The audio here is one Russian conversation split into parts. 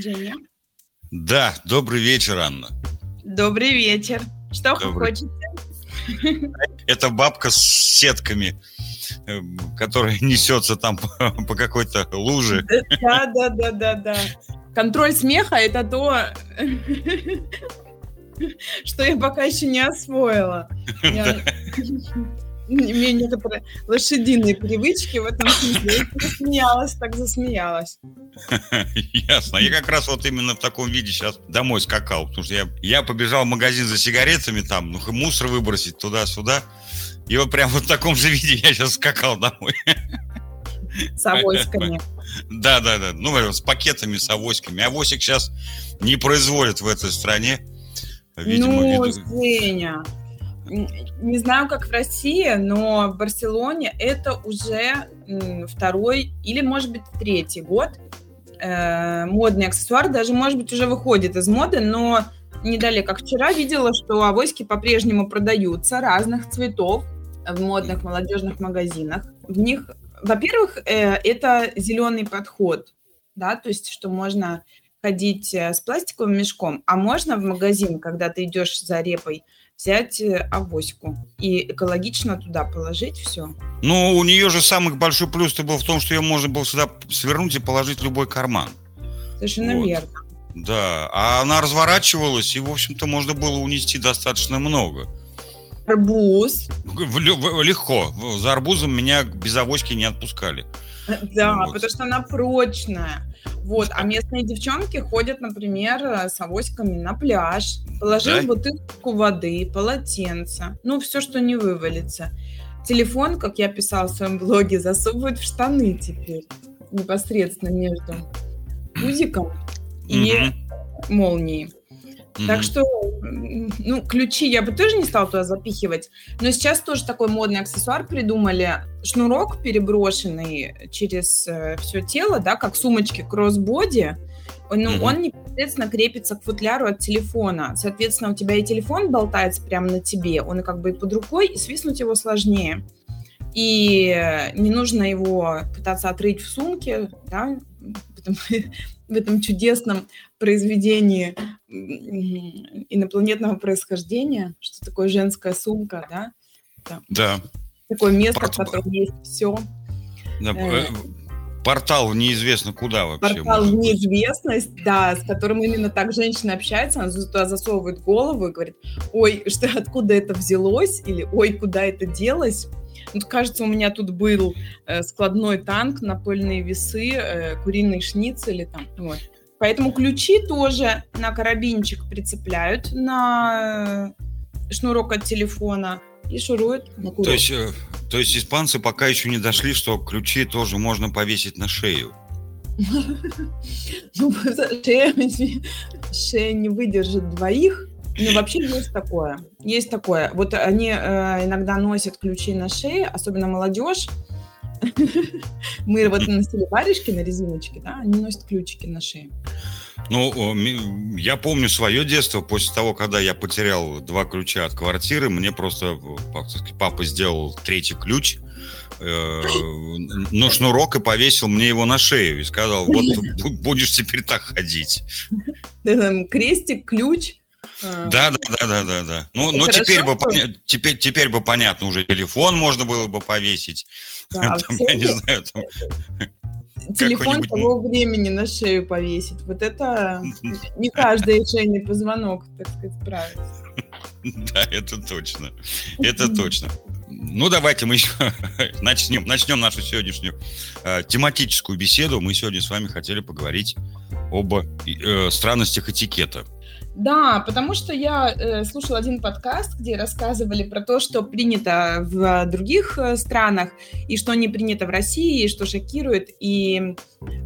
Женя. Да, добрый вечер, Анна. Добрый вечер. Что добрый. хотите? Это бабка с сетками, э, которая несется там по какой-то луже. Да, да, да, да, да. Контроль смеха – это то, что я пока еще не освоила. Я имею некоторые лошадиные привычки в этом смысле. Я засмеялась, так засмеялась. Ясно. Я как раз вот именно в таком виде сейчас домой скакал, потому что я, я побежал в магазин за сигаретами там, ну, мусор выбросить туда-сюда. И вот прям вот в таком же виде я сейчас скакал домой. С авоськами. Да, да, да. Ну, с пакетами, с авоськами. Авосик сейчас не производят в этой стране. Видимо, ну, виду... Женя, не знаю, как в России, но в Барселоне это уже второй или, может быть, третий год. Э, модный аксессуар даже, может быть, уже выходит из моды, но не далее, как вчера, видела, что авоськи по-прежнему продаются разных цветов в модных молодежных магазинах. В них, во-первых, э, это зеленый подход, да, то есть, что можно ходить э, с пластиковым мешком, а можно в магазин, когда ты идешь за репой, взять э, авоську и экологично туда положить все. Ну, у нее же самый большой плюс был в том, что ее можно было сюда свернуть и положить в любой карман. Совершенно вот. верно. Да, а она разворачивалась, и, в общем-то, можно было унести достаточно много. Арбуз. Легко. За арбузом меня без авоськи не отпускали. Да, вот. потому что она прочная. Вот, а местные девчонки ходят, например, с авоськами на пляж, положил да? бутылку воды, полотенце, ну, все, что не вывалится. Телефон, как я писала в своем блоге, засовывают в штаны теперь, непосредственно между пузиком и молнией. Mm-hmm. Так что, ну, ключи я бы тоже не стала туда запихивать. Но сейчас тоже такой модный аксессуар придумали. Шнурок переброшенный через э, все тело, да, как сумочки кроссбоди. Ну, mm-hmm. он непосредственно крепится к футляру от телефона. Соответственно, у тебя и телефон болтается прямо на тебе, он как бы и под рукой, и свистнуть его сложнее. И не нужно его пытаться отрыть в сумке, да, в этом, в этом чудесном произведении инопланетного происхождения, что такое женская сумка, да? Там, да. Такое место, Порт... в котором есть все. Да, э, портал неизвестно куда вообще. Портал в неизвестность, да, с которым именно так женщина общается, она туда засовывает голову и говорит, ой, что откуда это взялось, или ой, куда это делось. Ну, кажется, у меня тут был э, складной танк, напольные весы, э, куриный шницель, там, вот. Поэтому ключи тоже на карабинчик прицепляют на э, шнурок от телефона и шуруют на курок. То есть, э, то есть испанцы пока еще не дошли, что ключи тоже можно повесить на шею. Ну, шея не выдержит двоих. Ну, вообще есть такое. Есть такое. Вот они э, иногда носят ключи на шее, особенно молодежь. Мы вот носили варежки на резиночке, да, они носят ключики на шее. Ну, я помню свое детство, после того, когда я потерял два ключа от квартиры, мне просто папа сделал третий ключ, э, ну, шнурок и повесил мне его на шею и сказал, вот будешь теперь так ходить. Крестик, ключ. Да, да, да, да, да, да. Ну, ну теперь бы, теперь, теперь бы понятно, уже телефон можно было бы повесить. Да, там, я не знаю, там, телефон того времени на шею повесить. Вот это не каждый шейный позвонок, так сказать, справится. Да, это точно. Это точно. Ну, давайте мы еще начнем, начнем нашу сегодняшнюю э, тематическую беседу. Мы сегодня с вами хотели поговорить об э, странностях этикета. Да, потому что я э, слушала один подкаст, где рассказывали про то, что принято в других э, странах, и что не принято в России, и что шокирует. И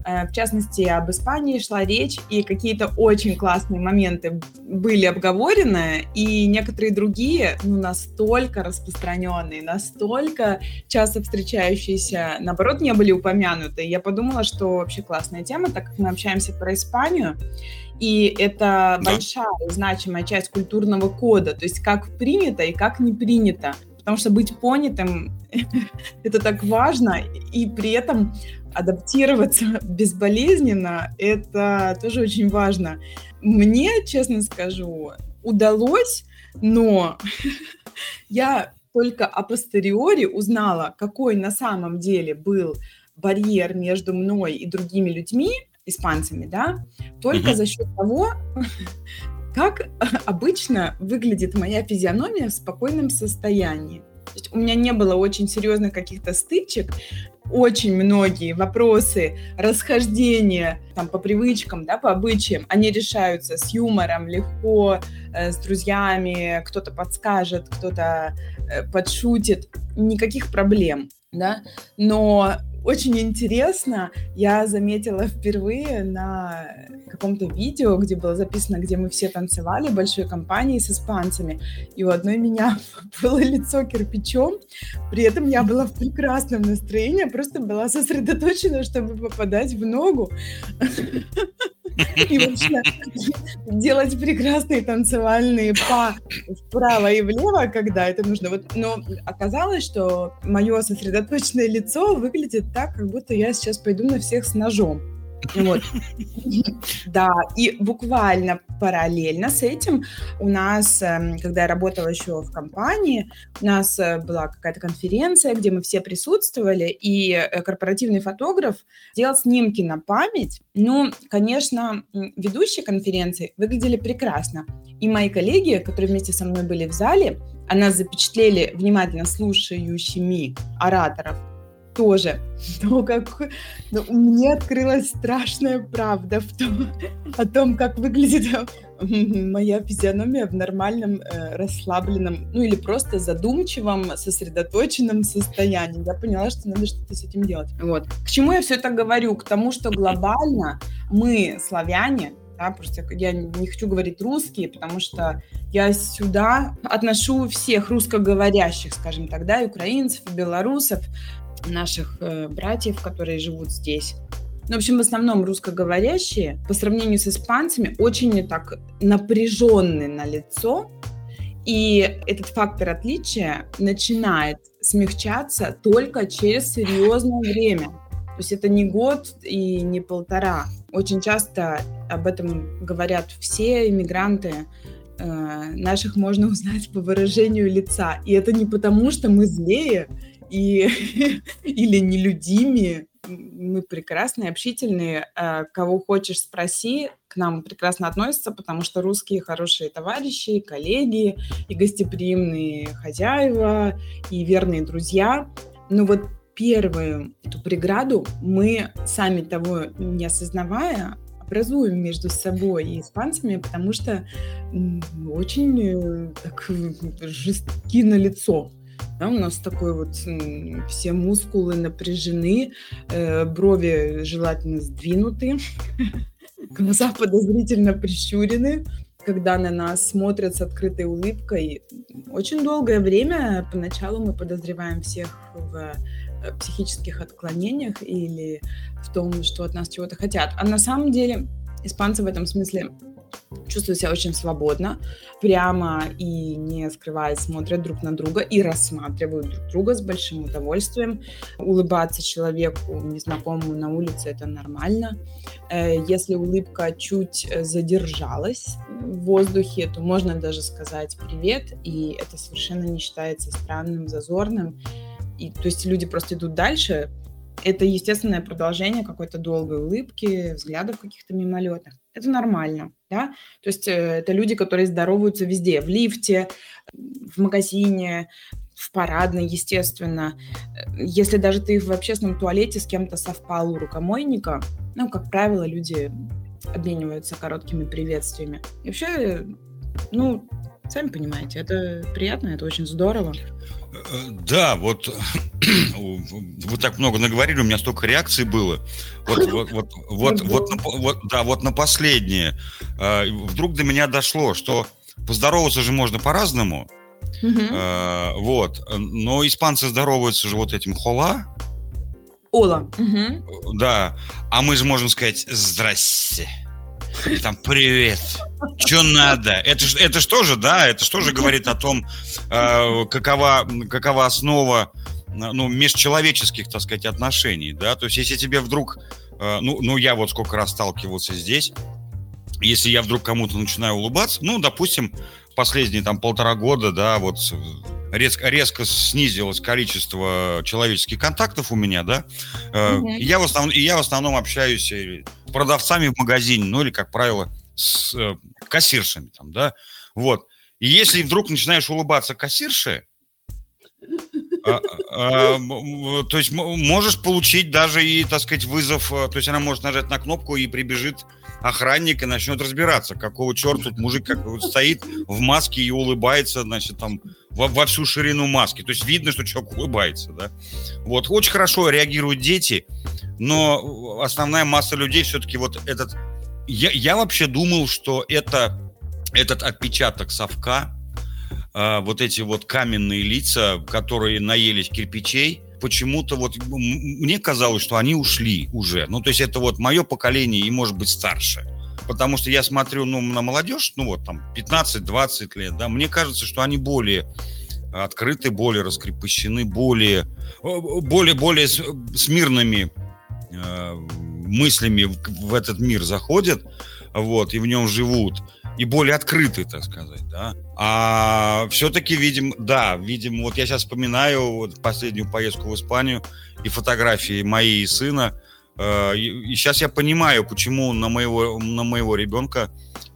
э, в частности об Испании шла речь, и какие-то очень классные моменты были обговорены, и некоторые другие, ну, настолько распространенные, настолько часто встречающиеся, наоборот, не были упомянуты. Я подумала, что вообще классная тема, так как мы общаемся про Испанию. И это да. большая значимая часть культурного кода, то есть как принято и как не принято. потому что быть понятым — это так важно, и при этом адаптироваться безболезненно — это тоже очень важно. Мне, честно скажу, удалось, но я только апостериори узнала, какой на самом деле был барьер между мной и другими людьми, испанцами, да, только mm-hmm. за счет того, как обычно выглядит моя физиономия в спокойном состоянии. То есть у меня не было очень серьезных каких-то стычек, очень многие вопросы расхождения там, по привычкам, да, по обычаям, они решаются с юмором, легко, э, с друзьями, кто-то подскажет, кто-то э, подшутит, никаких проблем, да, но очень интересно, я заметила впервые на каком-то видео, где было записано, где мы все танцевали большой компанией с испанцами, и у одной меня было лицо кирпичом, при этом я была в прекрасном настроении, просто была сосредоточена, чтобы попадать в ногу. И вообще делать прекрасные танцевальные па вправо и влево, когда это нужно. Вот, но оказалось, что мое сосредоточенное лицо выглядит так, как будто я сейчас пойду на всех с ножом. Вот. Да, и буквально параллельно с этим у нас, эм, когда я работала еще в компании, у нас э, была какая-то конференция, где мы все присутствовали, и э, корпоративный фотограф делал снимки на память. Ну, конечно, ведущие конференции выглядели прекрасно. И мои коллеги, которые вместе со мной были в зале, а нас запечатлели внимательно слушающими ораторов, тоже. То, как ну, мне открылась страшная правда в том, о том, как выглядит моя физиономия в нормальном, э, расслабленном, ну или просто задумчивом, сосредоточенном состоянии. Я поняла, что надо что-то с этим делать. Вот. К чему я все это говорю? К тому, что глобально мы, славяне, да, просто я не хочу говорить русские, потому что я сюда отношу всех русскоговорящих, скажем так, да, и украинцев, и белорусов, наших э, братьев, которые живут здесь. Ну, в общем, в основном русскоговорящие по сравнению с испанцами очень так напряженные на лицо, и этот фактор отличия начинает смягчаться только через серьезное время. То есть это не год и не полтора. Очень часто об этом говорят все иммигранты. Э, наших можно узнать по выражению лица. И это не потому, что мы злее и, или нелюдимые. Мы прекрасные, общительные. А, кого хочешь, спроси. К нам прекрасно относятся, потому что русские хорошие товарищи, коллеги, и гостеприимные хозяева, и верные друзья. Но вот первую эту преграду мы, сами того не осознавая, образуем между собой и испанцами, потому что очень э, так, жестки на лицо. Да, у нас такой вот все мускулы напряжены, э, брови желательно сдвинуты, глаза подозрительно прищурены, когда на нас смотрят с открытой улыбкой. Очень долгое время поначалу мы подозреваем всех в э, психических отклонениях или в том, что от нас чего-то хотят. А на самом деле испанцы в этом смысле чувствуют себя очень свободно, прямо и не скрываясь смотрят друг на друга и рассматривают друг друга с большим удовольствием. Улыбаться человеку незнакомому на улице это нормально. Э, если улыбка чуть э, задержалась в воздухе, то можно даже сказать привет, и это совершенно не считается странным, зазорным. И, то есть люди просто идут дальше, это естественное продолжение какой-то долгой улыбки, взглядов каких-то мимолетных. Это нормально, да? То есть э, это люди, которые здороваются везде, в лифте, в магазине, в парадной, естественно. Если даже ты в общественном туалете с кем-то совпал у рукомойника, ну, как правило, люди обмениваются короткими приветствиями. И вообще, ну, сами понимаете, это приятно, это очень здорово. Да, вот вы так много наговорили, у меня столько реакций было. Вот, вот, вот, вот, вот, вот, да, вот на последнее. А, вдруг до меня дошло, что поздороваться же можно по-разному. Угу. Вот, но испанцы здороваются же вот этим хола. Ола. Угу. Да, а мы же можем сказать «здрасте». Там, привет, что надо? Это, это что же, да, это что же говорит о том, э, какова, какова основа ну, межчеловеческих, так сказать, отношений, да, то есть если тебе вдруг, э, ну, ну, я вот сколько раз сталкивался здесь, если я вдруг кому-то начинаю улыбаться, ну, допустим, последние там полтора года, да, вот резко, резко снизилось количество человеческих контактов у меня, да, и, я в основном, и я в основном общаюсь с продавцами в магазине, ну, или, как правило, с э, кассиршами там, да, вот. И если вдруг начинаешь улыбаться кассирше, а, а, то есть можешь получить даже и, так сказать, вызов, э, то есть она может нажать на кнопку и прибежит охранник и начнет разбираться, какого черта тут мужик как стоит в маске и улыбается, значит, там во, во всю ширину маски. То есть видно, что человек улыбается, да. Вот, очень хорошо реагируют дети, но основная масса людей все-таки вот этот... Я, я вообще думал, что это, этот отпечаток совка, э, вот эти вот каменные лица, которые наелись кирпичей, почему-то вот мне казалось, что они ушли уже. Ну, то есть это вот мое поколение и, может быть, старше. Потому что я смотрю ну, на молодежь, ну вот там 15-20 лет, да, мне кажется, что они более открыты, более раскрепощены, более, более, более с, с мирными э, мыслями в, в этот мир заходят, вот, и в нем живут и более открыты, так сказать, да. А все-таки, видим, да, видим, вот я сейчас вспоминаю вот последнюю поездку в Испанию и фотографии моей и сына, э, и сейчас я понимаю, почему на моего, на моего ребенка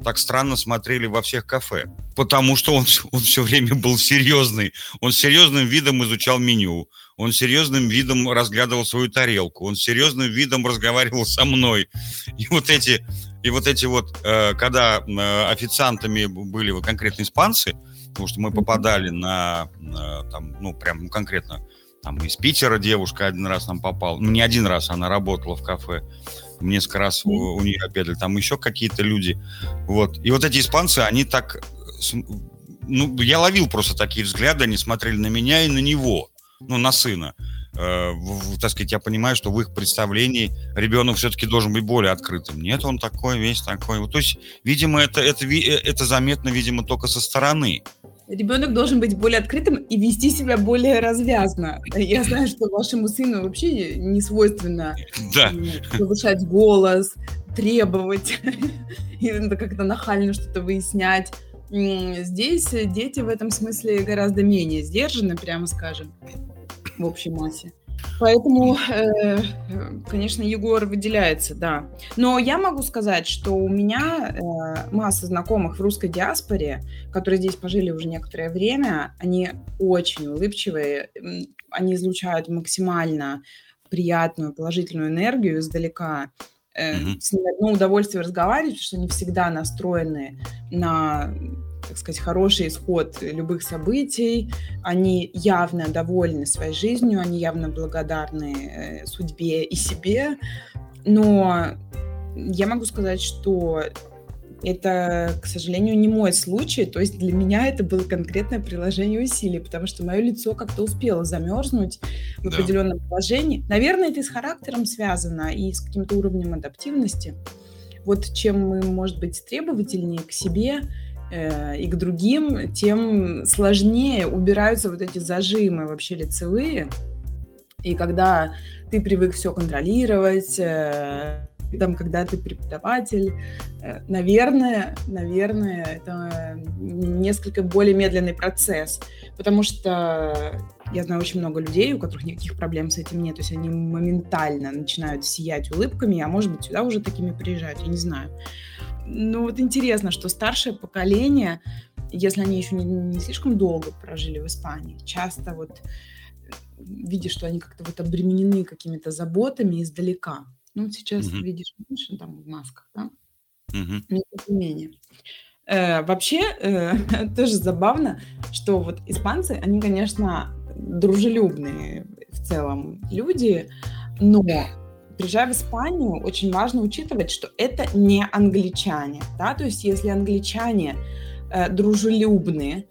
так странно смотрели во всех кафе. Потому что он, он все время был серьезный. Он серьезным видом изучал меню. Он серьезным видом разглядывал свою тарелку. Он серьезным видом разговаривал со мной. И вот эти и вот эти вот, э, когда э, официантами были вот конкретно испанцы, потому что мы попадали на, там, ну, прям конкретно, там из Питера девушка один раз нам попала, ну, не один раз она работала в кафе, несколько раз у, у нее обедали, там еще какие-то люди, вот. И вот эти испанцы, они так, ну, я ловил просто такие взгляды, они смотрели на меня и на него, ну, на сына э, так сказать, я понимаю, что в их представлении ребенок все-таки должен быть более открытым. Нет, он такой, весь такой. То есть, видимо, это, это, э, это заметно, видимо, только со стороны. Ребенок должен быть более открытым и вести себя более развязно. Я знаю, что вашему сыну вообще не свойственно да. повышать голос, требовать, как-то нахально что-то выяснять. Здесь дети в этом смысле гораздо менее сдержаны, прямо скажем в общей массе. Поэтому, э, конечно, Егор выделяется, да. Но я могу сказать, что у меня э, масса знакомых в русской диаспоре, которые здесь пожили уже некоторое время, они очень улыбчивые, они излучают максимально приятную, положительную энергию издалека. Mm-hmm. С ними одно удовольствие разговаривать, потому что они всегда настроены на так сказать, хороший исход любых событий. Они явно довольны своей жизнью, они явно благодарны э, судьбе и себе. Но я могу сказать, что это, к сожалению, не мой случай. То есть для меня это было конкретное приложение усилий, потому что мое лицо как-то успело замерзнуть в да. определенном положении. Наверное, это и с характером связано, и с каким-то уровнем адаптивности. Вот чем мы, может быть, требовательнее к себе, и к другим, тем сложнее убираются вот эти зажимы вообще лицевые. И когда ты привык все контролировать, э, там, когда ты преподаватель, э, наверное, наверное, это несколько более медленный процесс, потому что я знаю очень много людей, у которых никаких проблем с этим нет, то есть они моментально начинают сиять улыбками, а может быть сюда уже такими приезжают, я не знаю. Ну вот интересно, что старшее поколение, если они еще не, не слишком долго прожили в Испании, часто вот видишь, что они как-то вот обременены какими-то заботами издалека. Ну, вот сейчас угу. видишь, видишь, там в масках, да? Но тем не менее. Э, вообще, э, тоже забавно, что вот испанцы, они, конечно, дружелюбные в целом люди, но приезжая в Испанию, очень важно учитывать, что это не англичане, да, то есть если англичане э, дружелюбные,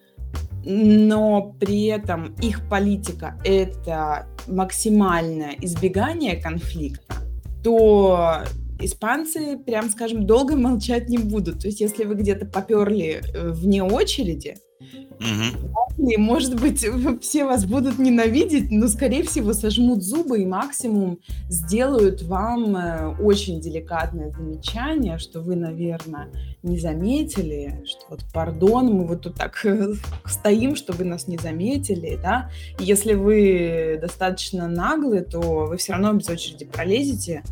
но при этом их политика это максимальное избегание конфликта, то испанцы, прям скажем, долго молчать не будут. То есть, если вы где-то поперли э, вне очереди, Угу. И, может быть, все вас будут ненавидеть, но, скорее всего, сожмут зубы и максимум сделают вам э, очень деликатное замечание, что вы, наверное, не заметили, что вот, пардон, мы вот тут так стоим, что вы нас не заметили, да. Если вы достаточно наглы, то вы все равно без очереди пролезете,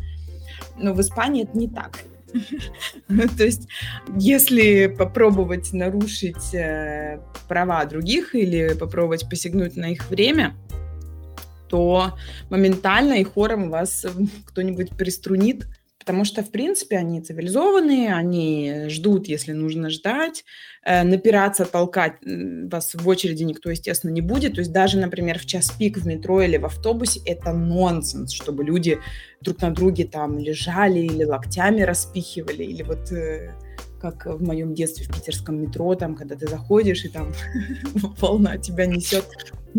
но в Испании это не так. То есть, если попробовать нарушить э, права других или попробовать посягнуть на их время, то моментально и хором вас кто-нибудь приструнит, потому что, в принципе, они цивилизованные, они ждут, если нужно ждать, э, напираться, толкать вас в очереди никто, естественно, не будет. То есть даже, например, в час пик в метро или в автобусе это нонсенс, чтобы люди друг на друге там лежали или локтями распихивали, или вот э, как в моем детстве в питерском метро, там, когда ты заходишь, и там волна тебя несет.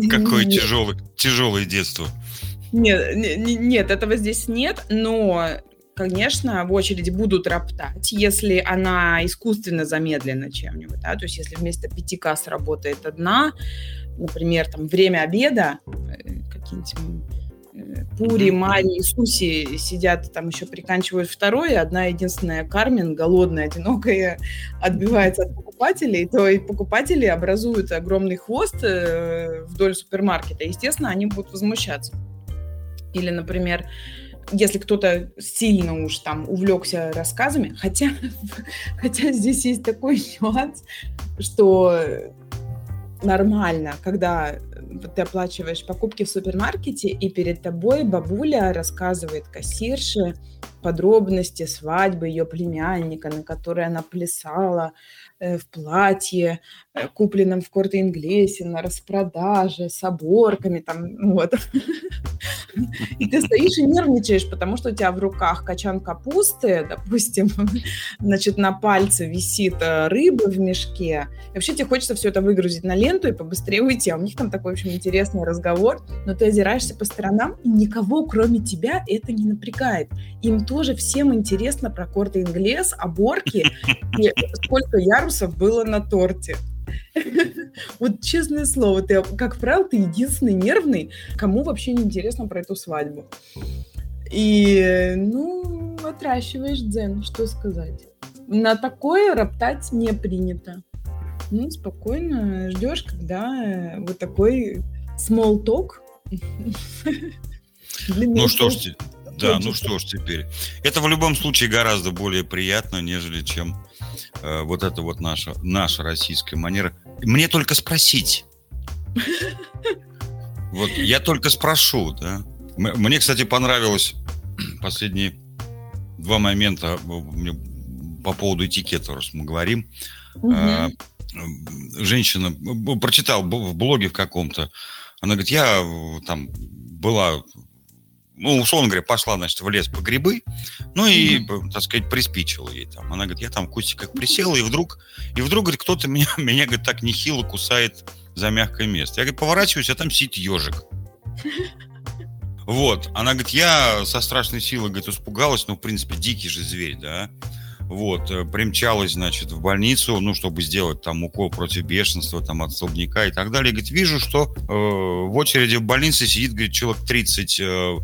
Какое тяжелое, тяжелое детство. Нет, нет, этого здесь нет, но конечно, в очереди будут роптать, если она искусственно замедлена чем-нибудь, да, то есть если вместо пяти касс работает одна, например, там время обеда, э, какие-нибудь э, Пури, Мари Суси сидят, там еще приканчивают второй, одна единственная Кармен, голодная, одинокая, отбивается от покупателей, то и покупатели образуют огромный хвост э, вдоль супермаркета. Естественно, они будут возмущаться. Или, например, если кто-то сильно уж там увлекся рассказами, хотя, хотя здесь есть такой нюанс, что нормально, когда ты оплачиваешь покупки в супермаркете, и перед тобой бабуля рассказывает кассирше подробности свадьбы ее племянника, на которой она плясала, в платье, э, купленном в Корте Инглесе, на распродаже, с оборками там, вот. И ты стоишь и нервничаешь, потому что у тебя в руках качан капусты, допустим, значит, на пальце висит э, рыба в мешке. И вообще тебе хочется все это выгрузить на ленту и побыстрее уйти. А у них там такой, в общем, интересный разговор, но ты озираешься по сторонам, и никого, кроме тебя, это не напрягает. Им тоже всем интересно про Корте Инглес, оборки, и сколько я ярусов было на торте. Вот честное слово, ты, как правило, ты единственный нервный, кому вообще не интересно про эту свадьбу. И, ну, отращиваешь дзен, что сказать. На такое роптать не принято. Ну, спокойно ждешь, когда вот такой small talk. Ну что ж, да, ну что ж теперь. Это в любом случае гораздо более приятно, нежели чем э, вот это вот наша, наша российская манера. Мне только спросить. Вот я только спрошу, да. Мне, кстати, понравилось последние два момента по поводу этикета, раз мы говорим. Угу. Женщина, прочитал в блоге в каком-то, она говорит, я там была ну, условно говоря, пошла, значит, в лес по грибы, ну и, mm-hmm. так сказать, приспичила ей там. Она говорит, я там в кустиках присела, и вдруг, и вдруг, говорит, кто-то меня, меня, говорит, так нехило кусает за мягкое место. Я, говорит, поворачиваюсь, а там сидит ежик. Вот. Она говорит, я со страшной силой, говорит, испугалась, ну, в принципе, дикий же зверь, да. Вот, э, примчалась, значит, в больницу, ну, чтобы сделать там укол против бешенства, там, от столбняка и так далее. Говорит, вижу, что э, в очереди в больнице сидит, говорит, человек 30 э,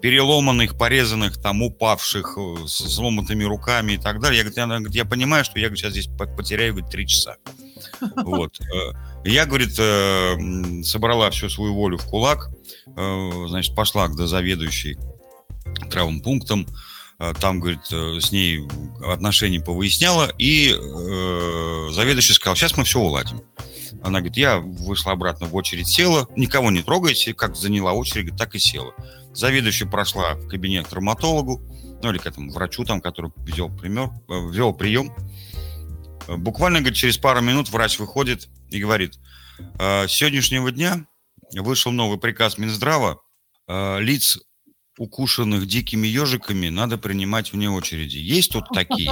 переломанных, порезанных, там, упавших, э, с сломанными руками и так далее. Я, говорит, я, говорит, я понимаю, что я говорит, сейчас здесь потеряю, говорит, три часа. Вот. Э, я, говорит, э, собрала всю свою волю в кулак, значит, пошла к заведующей травмпунктом, там, говорит, с ней отношения повыясняла, и э, заведующий сказал, сейчас мы все уладим. Она говорит, я вышла обратно в очередь, села, никого не трогайте, как заняла очередь, так и села. Заведующая прошла в кабинет к травматологу, ну или к этому врачу там, который ввел, пример, э, ввел прием. Э, буквально, говорит, через пару минут врач выходит и говорит, «Э, с сегодняшнего дня вышел новый приказ Минздрава, лиц, укушенных дикими ежиками, надо принимать вне очереди. Есть тут такие?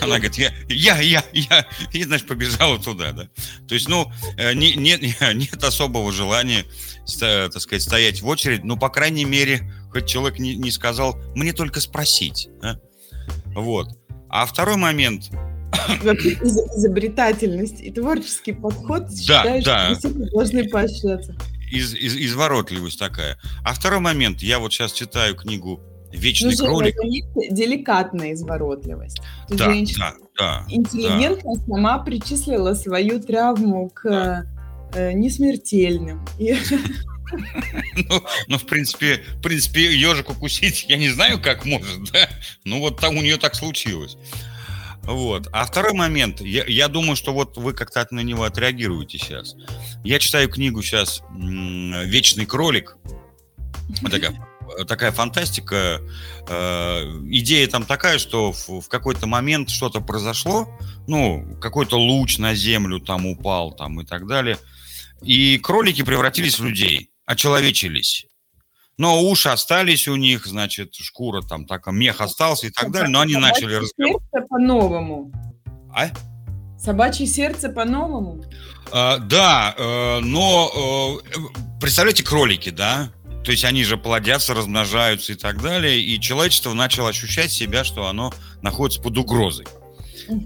Она говорит, я, я, я, я, и, значит, побежала туда, да. То есть, ну, не, нет, нет особого желания так сказать, стоять в очередь, ну, по крайней мере, хоть человек не, не сказал, мне только спросить. А? Вот. А второй момент, изобретательность и творческий подход да, считаю, да. что должны поощряться. Из, из, изворотливость такая. А второй момент, я вот сейчас читаю книгу «Вечный ну, кролик». Деликатная изворотливость. Да, Женщина да, да, интеллигентно да. сама причислила свою травму к да. э, несмертельным. Ну, ну, в принципе, в принципе, ежик укусить, я не знаю, как может, да? Ну, вот там у нее так случилось. Вот. А второй момент, я, я думаю, что вот вы как-то на него отреагируете сейчас. Я читаю книгу сейчас «Вечный кролик». Такая, такая фантастика. Э, идея там такая, что в, в какой-то момент что-то произошло, ну, какой-то луч на землю там упал там и так далее. И кролики превратились в людей, очеловечились. Но уши остались у них, значит, шкура там, так, мех остался и так далее, но они Собачье начали разговаривать. сердце по-новому. А? Собачье сердце по-новому? А, да, э, но э, представляете, кролики, да? То есть они же плодятся, размножаются и так далее, и человечество начало ощущать себя, что оно находится под угрозой.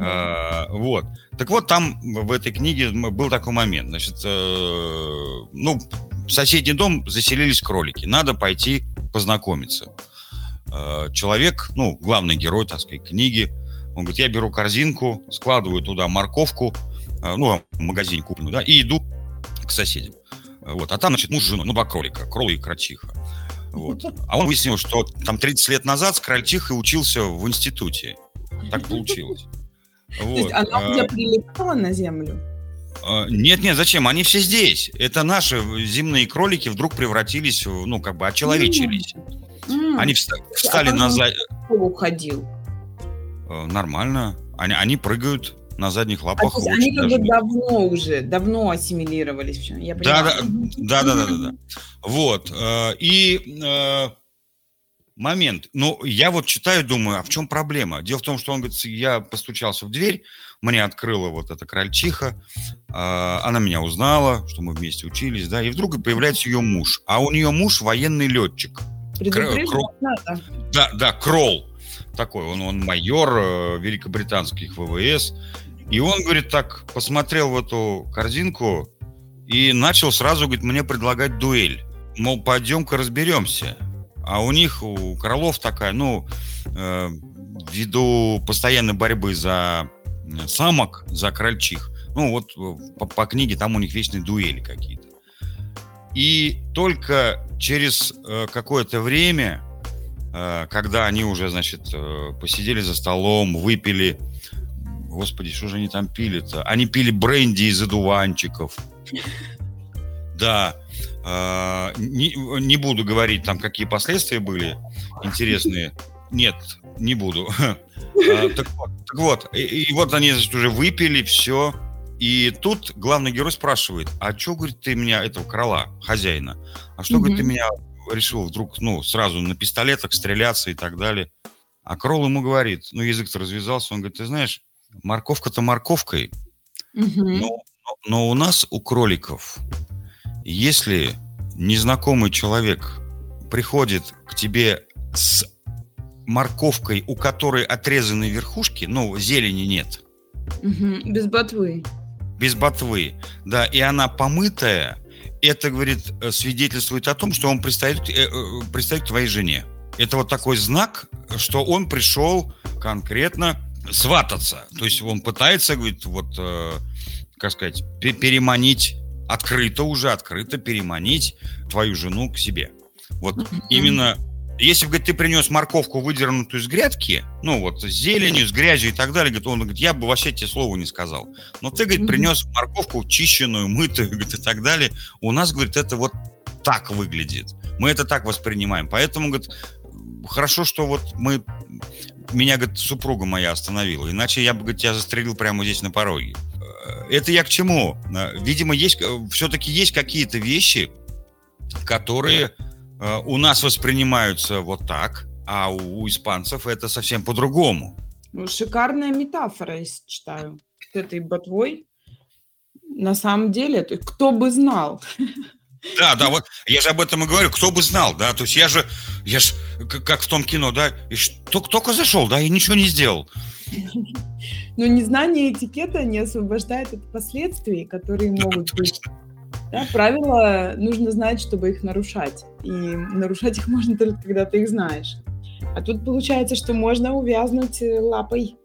А, вот. Так вот, там в этой книге был такой момент. Значит, э, ну, в соседний дом заселились кролики. Надо пойти познакомиться. Э, человек, ну, главный герой, так сказать, книги, он говорит, я беру корзинку, складываю туда морковку, э, ну, в магазине купленную, да, и иду к соседям. Вот. А там, значит, муж с женой, ну, два кролика, кролы и крольчиха. Вот. А он выяснил, что там 30 лет назад с крольчихой учился в институте. Так получилось. Вот. То есть она уже прилетала на землю? А, нет, нет, зачем? Они все здесь. Это наши земные кролики вдруг превратились, ну, как бы очеловечились. Mm. Они встали а на задние... уходил? Э, нормально. Они, они прыгают на задних лапах. А, они как бы давно уже, давно ассимилировались. Я да, да, да, да, да, да, да. Вот. Э, и э, момент. Ну, я вот читаю, думаю, а в чем проблема? Дело в том, что он говорит, я постучался в дверь, мне открыла вот эта крольчиха, а, она меня узнала, что мы вместе учились, да, и вдруг появляется ее муж, а у нее муж военный летчик. Крол, да, да, Кролл такой, он, он майор э, великобританских ВВС, и он, говорит, так посмотрел в эту корзинку и начал сразу, говорит, мне предлагать дуэль. Мол, пойдем-ка разберемся. А у них, у Кролов такая, ну, э, ввиду постоянной борьбы за самок, за крольчих, ну, вот э, по, по книге там у них вечные дуэли какие-то. И только через э, какое-то время, э, когда они уже, значит, э, посидели за столом, выпили, господи, что же они там пили-то? Они пили бренди из одуванчиков. Да, а, не, не буду говорить там, какие последствия были интересные. Нет, не буду. А, так вот, так вот и, и вот они значит, уже выпили, все. И тут главный герой спрашивает, а что, говорит, ты меня, этого короля, хозяина, а что, говорит, ты меня решил вдруг, ну, сразу на пистолетах стреляться и так далее. А Кролл ему говорит, ну, язык-то развязался, он говорит, ты знаешь, морковка-то морковкой, но, но у нас, у кроликов, если незнакомый человек приходит к тебе с морковкой, у которой отрезаны верхушки, ну, зелени нет. Угу, без ботвы. Без ботвы, да, и она помытая, это, говорит, свидетельствует о том, что он предстоит, э, э, предстоит твоей жене. Это вот такой знак, что он пришел конкретно свататься. То есть он пытается, говорит, вот, э, как сказать, переманить открыто уже, открыто переманить твою жену к себе. Вот именно если, говорит, ты принес морковку, выдернутую из грядки, ну вот, с зеленью, с грязью и так далее, говорит, он говорит, я бы вообще тебе слова не сказал. Но ты, говорит, принес морковку чищенную, мытую, говорит, и так далее. У нас, говорит, это вот так выглядит. Мы это так воспринимаем. Поэтому, говорит, хорошо, что вот мы меня, говорит, супруга моя остановила. Иначе я бы, говорит, тебя застрелил прямо здесь на пороге. Э, это я к чему? Э, видимо, есть, э, все-таки есть какие-то вещи, которые у нас воспринимаются вот так, а у, у испанцев это совсем по-другому. Ну, шикарная метафора, я читаю, с этой ботвой. На самом деле, кто бы знал. Да, да, вот я же об этом и говорю. Кто бы знал, да? То есть я же, я же, как в том кино, да, и только, только зашел, да, и ничего не сделал. Но незнание этикета не освобождает от последствий, которые могут быть. Да, правила нужно знать, чтобы их нарушать. И нарушать их можно только, когда ты их знаешь. А тут получается, что можно увязнуть э, лапой.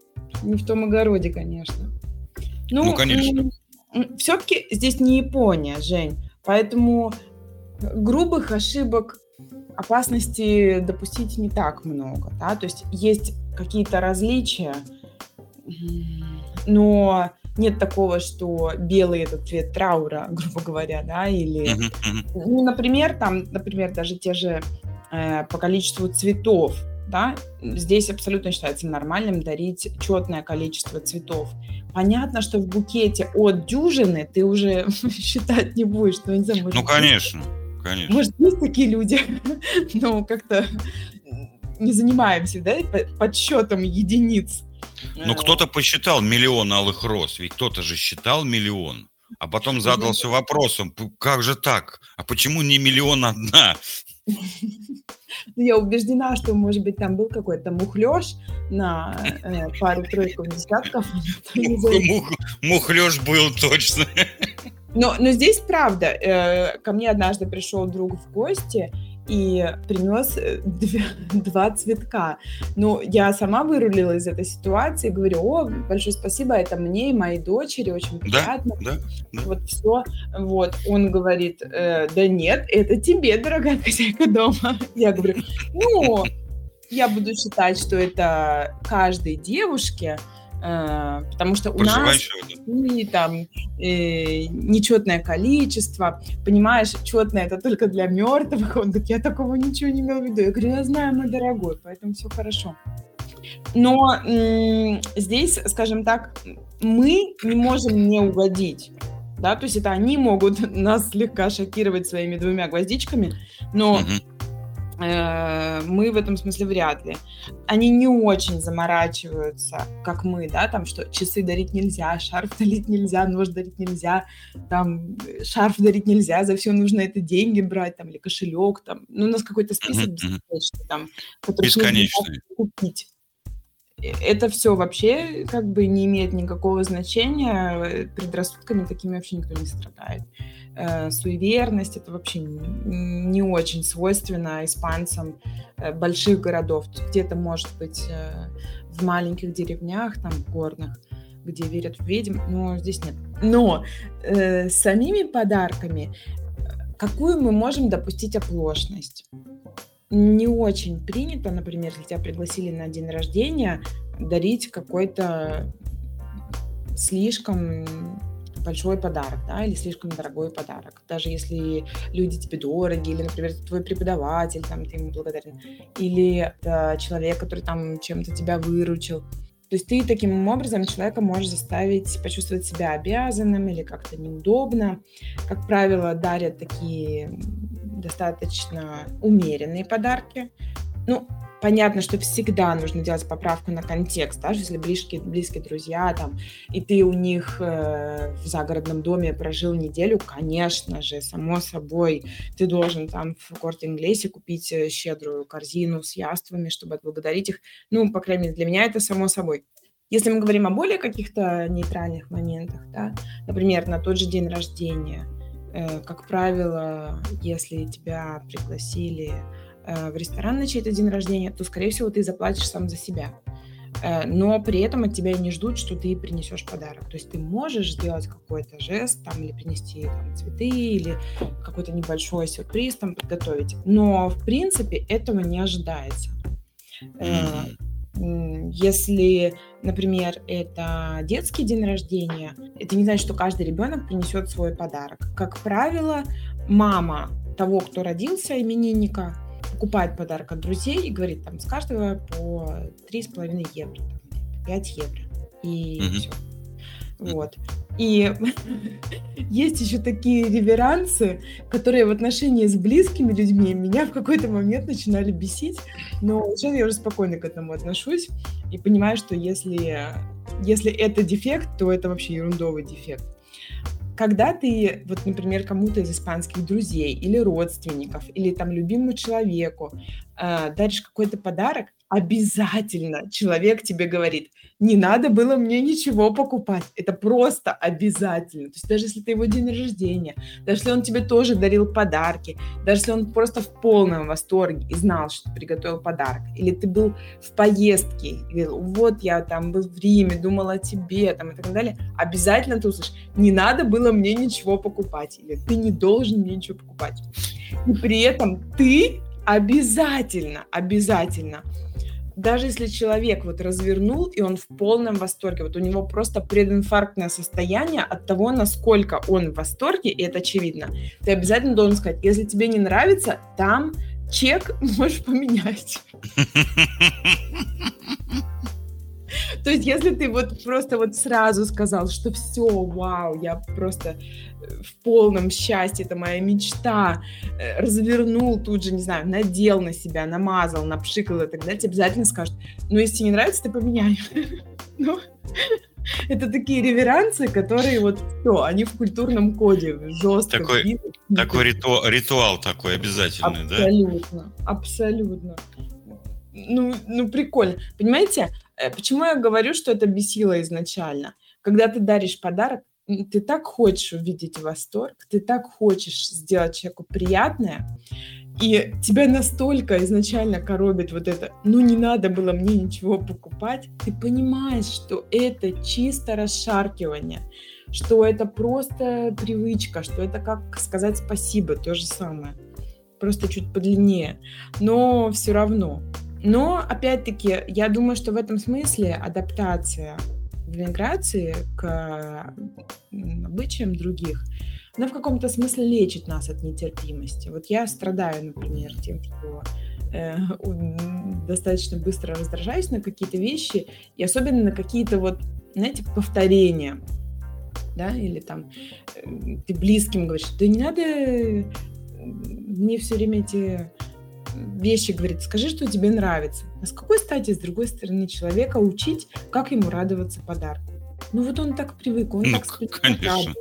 Не в том огороде, конечно. Ну, ну конечно. Все-таки здесь не Япония, Жень. Поэтому грубых ошибок, опасности допустить не так много. Да? То есть есть какие-то различия, но нет такого, что белый это цвет траура, грубо говоря, да, или, ну, например, там, например, даже те же э, по количеству цветов, да, здесь абсолютно считается нормальным дарить четное количество цветов. Понятно, что в букете от дюжины ты уже считать не будешь, ну, не знаю, может, Ну, конечно, конечно. Может, есть такие люди, но как-то не занимаемся, да, подсчетом единиц. Ну, э, кто-то посчитал миллион алых роз, ведь кто-то же считал миллион, а потом задался вопросом, как же так? А почему не миллион одна? Я убеждена, что, может быть, там был какой-то мухлёж на э, пару-тройку десятков. Мухлёж был точно. Но, но здесь правда. Э, ко мне однажды пришел друг в гости, и принес э, два цветка. Ну, я сама вырулила из этой ситуации, говорю, о, большое спасибо, это мне и моей дочери, очень приятно. Да, да, Вот все. Вот, он говорит, э, да нет, это тебе, дорогая хозяйка дома. Я говорю, ну, я буду считать, что это каждой девушке, потому что у нас и, там э, нечетное количество, понимаешь, четное это только для мертвых. Он говорит, я такого ничего не имел в виду. Я говорю, я знаю, мой дорогой, поэтому все хорошо. Но м- здесь, скажем так, мы не можем не угодить. Да, то есть это они могут нас слегка шокировать своими двумя гвоздичками, но mm-hmm Э, мы в этом смысле вряд ли. Они не очень заморачиваются, как мы, да, там, что часы дарить нельзя, шарф дарить нельзя, нож дарить нельзя, там, шарф дарить нельзя, за все нужно это деньги брать, там, или кошелек, там, ну, у нас какой-то список бесконечный, там, который Бесконечный. купить это все вообще как бы не имеет никакого значения, предрассудками такими вообще никто не страдает. Э, суеверность это вообще не очень свойственно испанцам э, больших городов. Где-то, может быть, э, в маленьких деревнях, там, горных, где верят в ведьм, но здесь нет. Но э, самими подарками какую мы можем допустить оплошность? не очень принято, например, если тебя пригласили на день рождения, дарить какой-то слишком большой подарок, да, или слишком дорогой подарок. Даже если люди тебе дороги, или, например, твой преподаватель, там, ты ему благодарен, или это человек, который там чем-то тебя выручил. То есть ты таким образом человека можешь заставить почувствовать себя обязанным или как-то неудобно. Как правило, дарят такие достаточно умеренные подарки. Ну, понятно, что всегда нужно делать поправку на контекст, даже если близкие, близкие друзья там, и ты у них э, в загородном доме прожил неделю, конечно же, само собой, ты должен там в корте инглесе купить э, щедрую корзину с яствами, чтобы отблагодарить их. Ну, по крайней мере, для меня это само собой. Если мы говорим о более каких-то нейтральных моментах, да, например, на тот же день рождения, э, как правило, если тебя пригласили в ресторан на чей-то день рождения, то, скорее всего, ты заплатишь сам за себя. Э, но при этом от тебя не ждут, что ты принесешь подарок. То есть ты можешь сделать какой-то жест, там, или принести там, цветы, или какой-то небольшой сюрприз там подготовить. Но, в принципе, этого не ожидается. Э, если, например, это детский день рождения, это не значит, что каждый ребенок принесет свой подарок. Как правило, мама того, кто родился, именинника, покупает подарок от друзей и говорит, там, с каждого по 3,5 евро, там, 5 евро. И mm-hmm. все. Вот. И есть еще такие реверансы, которые в отношении с близкими людьми меня в какой-то момент начинали бесить, но сейчас я уже спокойно к этому отношусь и понимаю, что если, если это дефект, то это вообще ерундовый дефект. Когда ты, вот, например, кому-то из испанских друзей или родственников, или там любимому человеку э, даришь какой-то подарок, обязательно человек тебе говорит, не надо было мне ничего покупать. Это просто обязательно. То есть даже если это его день рождения, даже если он тебе тоже дарил подарки, даже если он просто в полном восторге и знал, что ты приготовил подарок, или ты был в поездке, и говорил, вот я там был в Риме, думал о тебе, там и так далее, обязательно ты услышишь, не надо было мне ничего покупать, или ты не должен мне ничего покупать. И при этом ты обязательно, обязательно даже если человек вот развернул, и он в полном восторге, вот у него просто прединфарктное состояние от того, насколько он в восторге, и это очевидно, ты обязательно должен сказать, если тебе не нравится, там чек можешь поменять. То есть, если ты вот просто вот сразу сказал, что все, вау, я просто э, в полном счастье, это моя мечта, э, развернул тут же, не знаю, надел на себя, намазал, напшикал и так далее, тебе обязательно скажут, ну, если не нравится, ты поменяй. Ну, это такие реверансы, которые вот все, они в культурном коде жестко. Такой, такой ритуал, ритуал такой обязательный, абсолютно, да? Абсолютно, абсолютно. Ну, ну, прикольно. Понимаете, почему я говорю, что это бесило изначально? Когда ты даришь подарок, ты так хочешь увидеть восторг, ты так хочешь сделать человеку приятное, и тебя настолько изначально коробит вот это, ну не надо было мне ничего покупать, ты понимаешь, что это чисто расшаркивание, что это просто привычка, что это как сказать спасибо, то же самое, просто чуть подлиннее, но все равно но, опять-таки, я думаю, что в этом смысле адаптация в миграции к обычаям других, она в каком-то смысле лечит нас от нетерпимости. Вот я страдаю, например, тем, что э, достаточно быстро раздражаюсь на какие-то вещи, и особенно на какие-то вот, знаете, повторения, да, или там э, ты близким говоришь, да не надо мне все время эти вещи говорит, скажи, что тебе нравится. А с какой стати, с другой стороны, человека учить, как ему радоваться подарку? Ну вот он так привык, он ну, так радуется.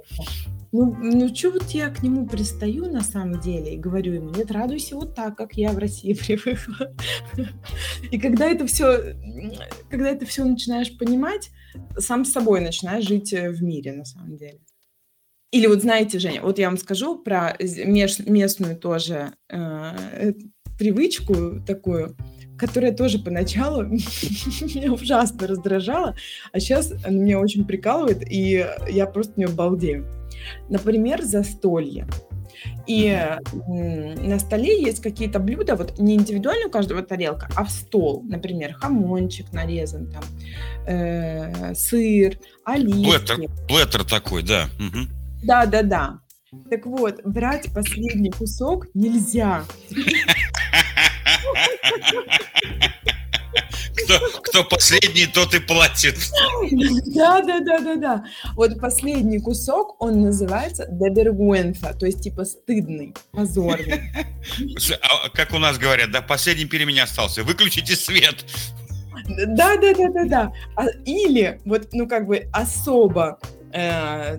Ну, ну что вот я к нему пристаю на самом деле и говорю ему, нет, радуйся вот так, как я в России привыкла. И когда это все, когда это все начинаешь понимать, сам с собой начинаешь жить э, в мире на самом деле. Или вот знаете, Женя, вот я вам скажу про местную тоже э, привычку такую, которая тоже поначалу меня ужасно раздражала, а сейчас она меня очень прикалывает, и я просто не балдею. Например, застолье. И на столе есть какие-то блюда, вот не индивидуально у каждого тарелка, а в стол. Например, хамончик нарезан, там, э, сыр, оливки. Плеттер, плеттер такой, да. Угу. Да, да, да. Так вот, брать последний кусок нельзя. Кто, кто последний, тот и платит. Да, да, да, да, да. Вот последний кусок, он называется дебергуэнфа, то есть типа стыдный, позорный. А как у нас говорят, да, последний перед меня остался, выключите свет. Да, да, да, да, да. А, или вот, ну как бы особо э,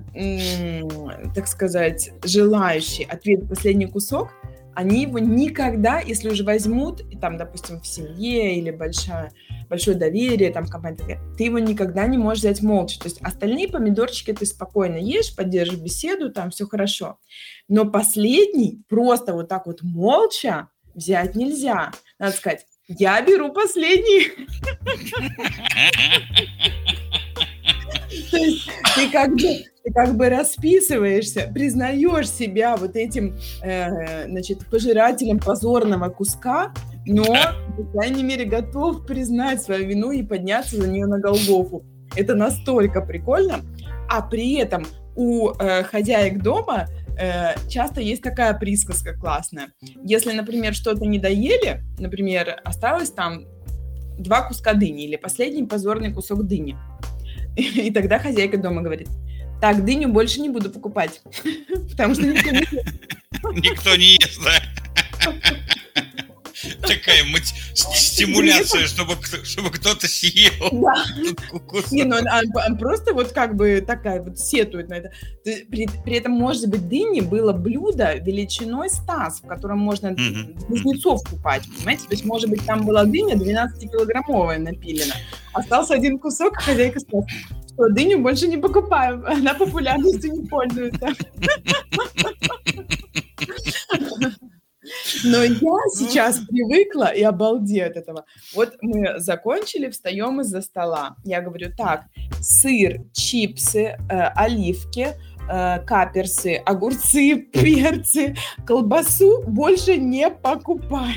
так сказать, желающий ответить последний кусок, они его никогда, если уже возьмут, там, допустим, в семье или большая, большое доверие, там компания, ты его никогда не можешь взять молча. То есть остальные помидорчики ты спокойно ешь, поддержишь беседу, там все хорошо. Но последний просто вот так вот молча взять нельзя. Надо сказать, я беру последний. То есть ты как бы, ты как бы расписываешься, признаешь себя вот этим, э, значит, пожирателем позорного куска, но, по крайней мере, готов признать свою вину и подняться за нее на Голгофу. Это настолько прикольно. А при этом у э, хозяек дома э, часто есть такая присказка классная. Если, например, что-то не доели, например, осталось там два куска дыни или последний позорный кусок дыни, и тогда хозяйка дома говорит, так, дыню больше не буду покупать, потому что никто не ест. Никто не ест, да. Такая стимуляция, чтобы, чтобы кто-то съел. Да. Не, ну он, просто вот как бы такая вот сетует на это. При, при этом, может быть, дыни было блюдо величиной с таз, в котором можно близнецов купать, понимаете? То есть, может быть, там была дыня 12-килограммовая напилена. Остался один кусок, хозяйка сказала, что дыню больше не покупаем, она популярностью не пользуется. Но я сейчас привыкла и обалдею от этого. Вот мы закончили, встаем из-за стола. Я говорю, так, сыр, чипсы, э, оливки, э, каперсы, огурцы, перцы, колбасу больше не покупаю.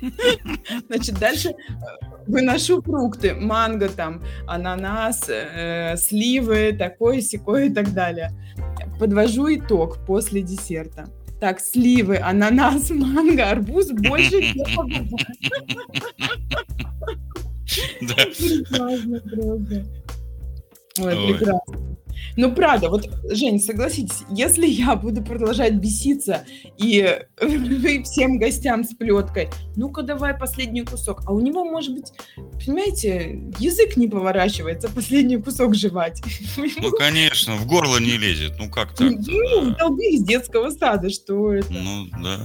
Значит, дальше э, выношу фрукты, манго там, ананас, э, сливы, такое, секое и так далее. Подвожу итог после десерта. Так, сливы, ананас, манго, арбуз больше не. Да. Прекрасно, правда. Ой, прекрасно. Ну, правда, вот, Жень, согласитесь, если я буду продолжать беситься и всем гостям с плеткой, ну-ка давай последний кусок, а у него, может быть, понимаете, язык не поворачивается последний кусок жевать. Ну, конечно, в горло не лезет, ну как так? Ну, долбик из детского сада, что это? Ну, да.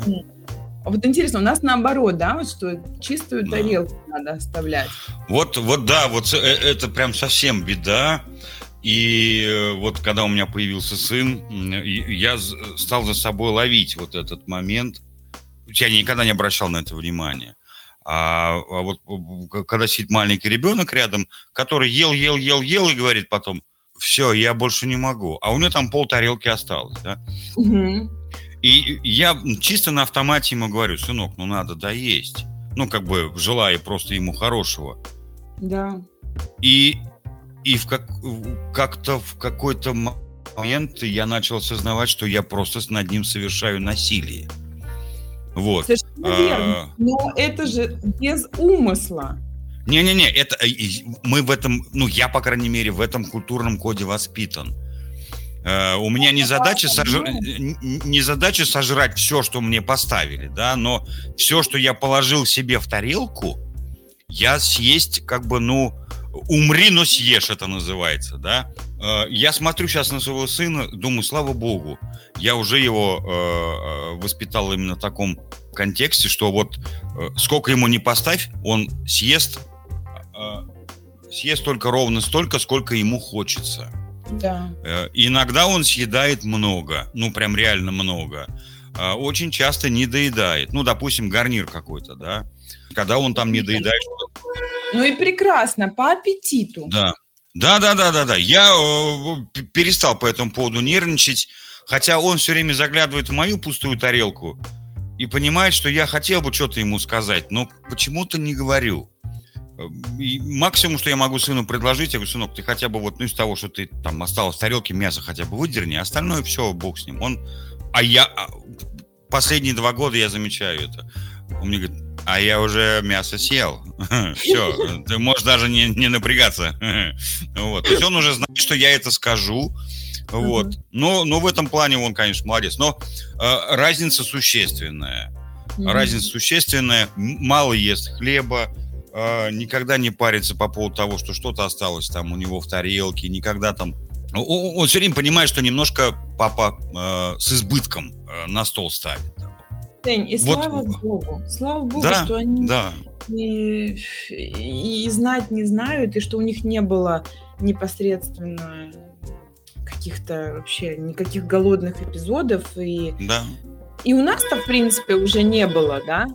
А вот интересно, у нас наоборот, да, вот что чистую да. тарелку надо оставлять. Вот, вот да, вот э, это прям совсем беда. И э, вот когда у меня появился сын, я стал за собой ловить вот этот момент. Я никогда не обращал на это внимания. А, а вот когда сидит маленький ребенок рядом, который ел, ел, ел, ел и говорит потом, все, я больше не могу. А у него там пол тарелки осталось, да? Угу. И я чисто на автомате ему говорю, сынок, ну надо доесть. Ну, как бы желая просто ему хорошего. Да. И и в как, как-то в какой-то момент я начал осознавать, что я просто над ним совершаю насилие. Вот. Совершенно верно. А... Но это же без умысла. Не-не-не, это мы в этом, ну я по крайней мере в этом культурном коде воспитан. Uh, у меня не задача, сож... не задача сожрать все, что мне поставили, да, но все, что я положил себе в тарелку, я съесть как бы, ну, умри, но съешь, это называется, да. Э, я смотрю сейчас на своего сына, думаю, слава богу, я уже его э, э, воспитал именно в таком контексте, что вот сколько ему не поставь, он съест, съест только ровно столько, сколько ему хочется. Да. Иногда он съедает много, ну прям реально много. Очень часто не доедает. Ну, допустим, гарнир какой-то, да. Когда он там не доедает ну и прекрасно, по аппетиту. Да. Да, да, да, да, да. Я э, перестал по этому поводу нервничать, хотя он все время заглядывает в мою пустую тарелку и понимает, что я хотел бы что-то ему сказать, но почему-то не говорю. И максимум, что я могу сыну предложить, я говорю, сынок, ты хотя бы вот ну, из того, что ты там осталось в тарелке, мясо хотя бы выдерни, остальное все, бог с ним. Он, а я, а, последние два года я замечаю это. Он мне говорит, а я уже мясо съел. Все, ты можешь даже не, не напрягаться. Вот. То есть он уже знает, что я это скажу. Вот. Но, но в этом плане он, конечно, молодец. Но э, разница существенная. Разница существенная. Мало ест хлеба, э, никогда не парится по поводу того, что что-то осталось там у него в тарелке, никогда там... Он, он все время понимает, что немножко папа э, с избытком э, на стол ставит. Жень, и вот. слава богу, слава богу, да, что они да. и, и знать не знают, и что у них не было непосредственно каких-то вообще никаких голодных эпизодов. И, да. и у нас-то, в принципе, уже не было, да?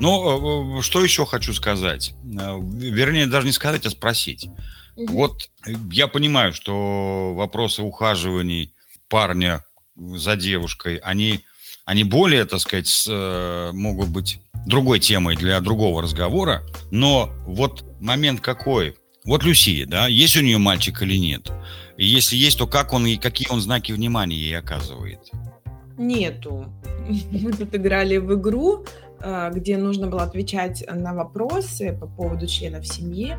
Ну, э, э, что еще хочу сказать? Э, вернее, даже не сказать, а спросить. Угу. Вот я понимаю, что вопросы ухаживаний парня за девушкой, они они более, так сказать, э, могут быть другой темой для другого разговора. Но вот момент какой? Вот Люсия, да, есть у нее мальчик или нет? И если есть, то как он и какие он знаки внимания ей оказывает? Нету. Мы тут играли в игру, э, где нужно было отвечать на вопросы по поводу членов семьи.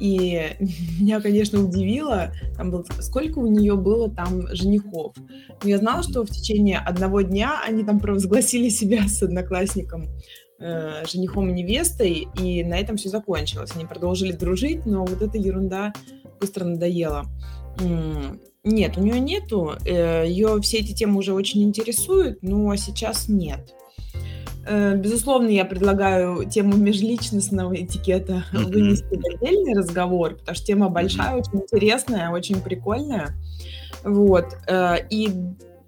И меня, конечно, удивило, там было, сколько у нее было там женихов. Но я знала, что в течение одного дня они там провозгласили себя с одноклассником э, женихом и невестой, и на этом все закончилось. Они продолжили дружить, но вот эта ерунда быстро надоела. Нет, у нее нету. Э, Ее все эти темы уже очень интересуют, но сейчас нет. Э, безусловно, я предлагаю тему межличностного этикета mm-hmm. вынести в отдельный разговор, потому что тема большая, mm-hmm. очень интересная, очень прикольная. Вот. Э, и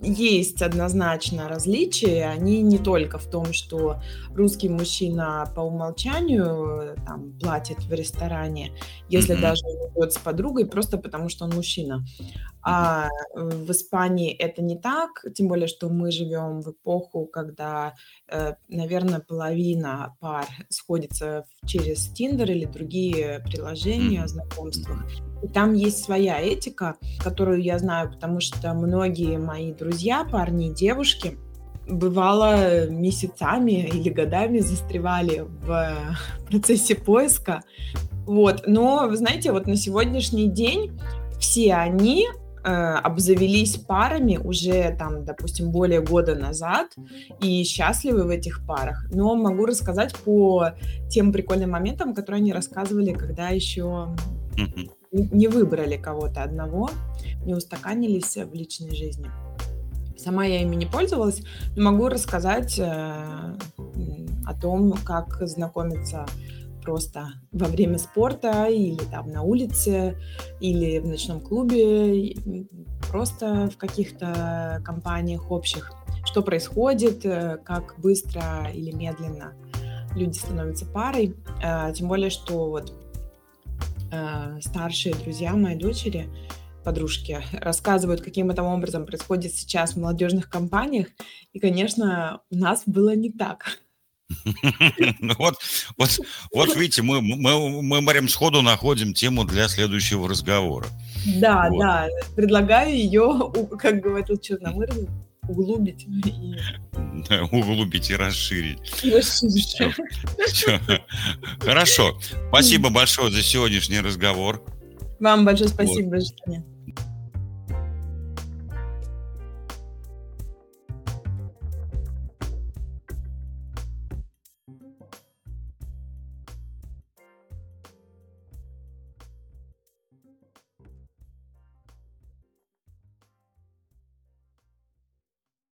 есть однозначно различия. Они не только в том, что русский мужчина по умолчанию э, там, платит в ресторане, если mm-hmm. даже идет с подругой, просто потому что он мужчина. А в Испании это не так, тем более, что мы живем в эпоху, когда, э, наверное, половина пар сходится через Tinder или другие приложения о знакомствах. И там есть своя этика, которую я знаю, потому что многие мои друзья, парни и девушки, бывало месяцами или годами застревали в процессе поиска. Вот. Но, вы знаете, вот на сегодняшний день все они Э, обзавелись парами уже там, допустим, более года назад и счастливы в этих парах. Но могу рассказать по тем прикольным моментам, которые они рассказывали, когда еще не выбрали кого-то одного, не устаканились в личной жизни. Сама я ими не пользовалась, но могу рассказать э, о том, как знакомиться просто во время спорта или там на улице, или в ночном клубе, просто в каких-то компаниях общих. Что происходит, э, как быстро или медленно люди становятся парой. Э, тем более, что вот э, старшие друзья моей дочери, подружки, рассказывают, каким это образом происходит сейчас в молодежных компаниях. И, конечно, у нас было не так. Вот, вот, вот видите, мы, мы, мы, Марим, сходу находим тему для следующего разговора. Да, вот. да, предлагаю ее, как говорил Черномырдин, углубить. И... Да, углубить и расширить. Расширить. Все, все. Хорошо. Спасибо большое за сегодняшний разговор. Вам большое спасибо, вот. Женя.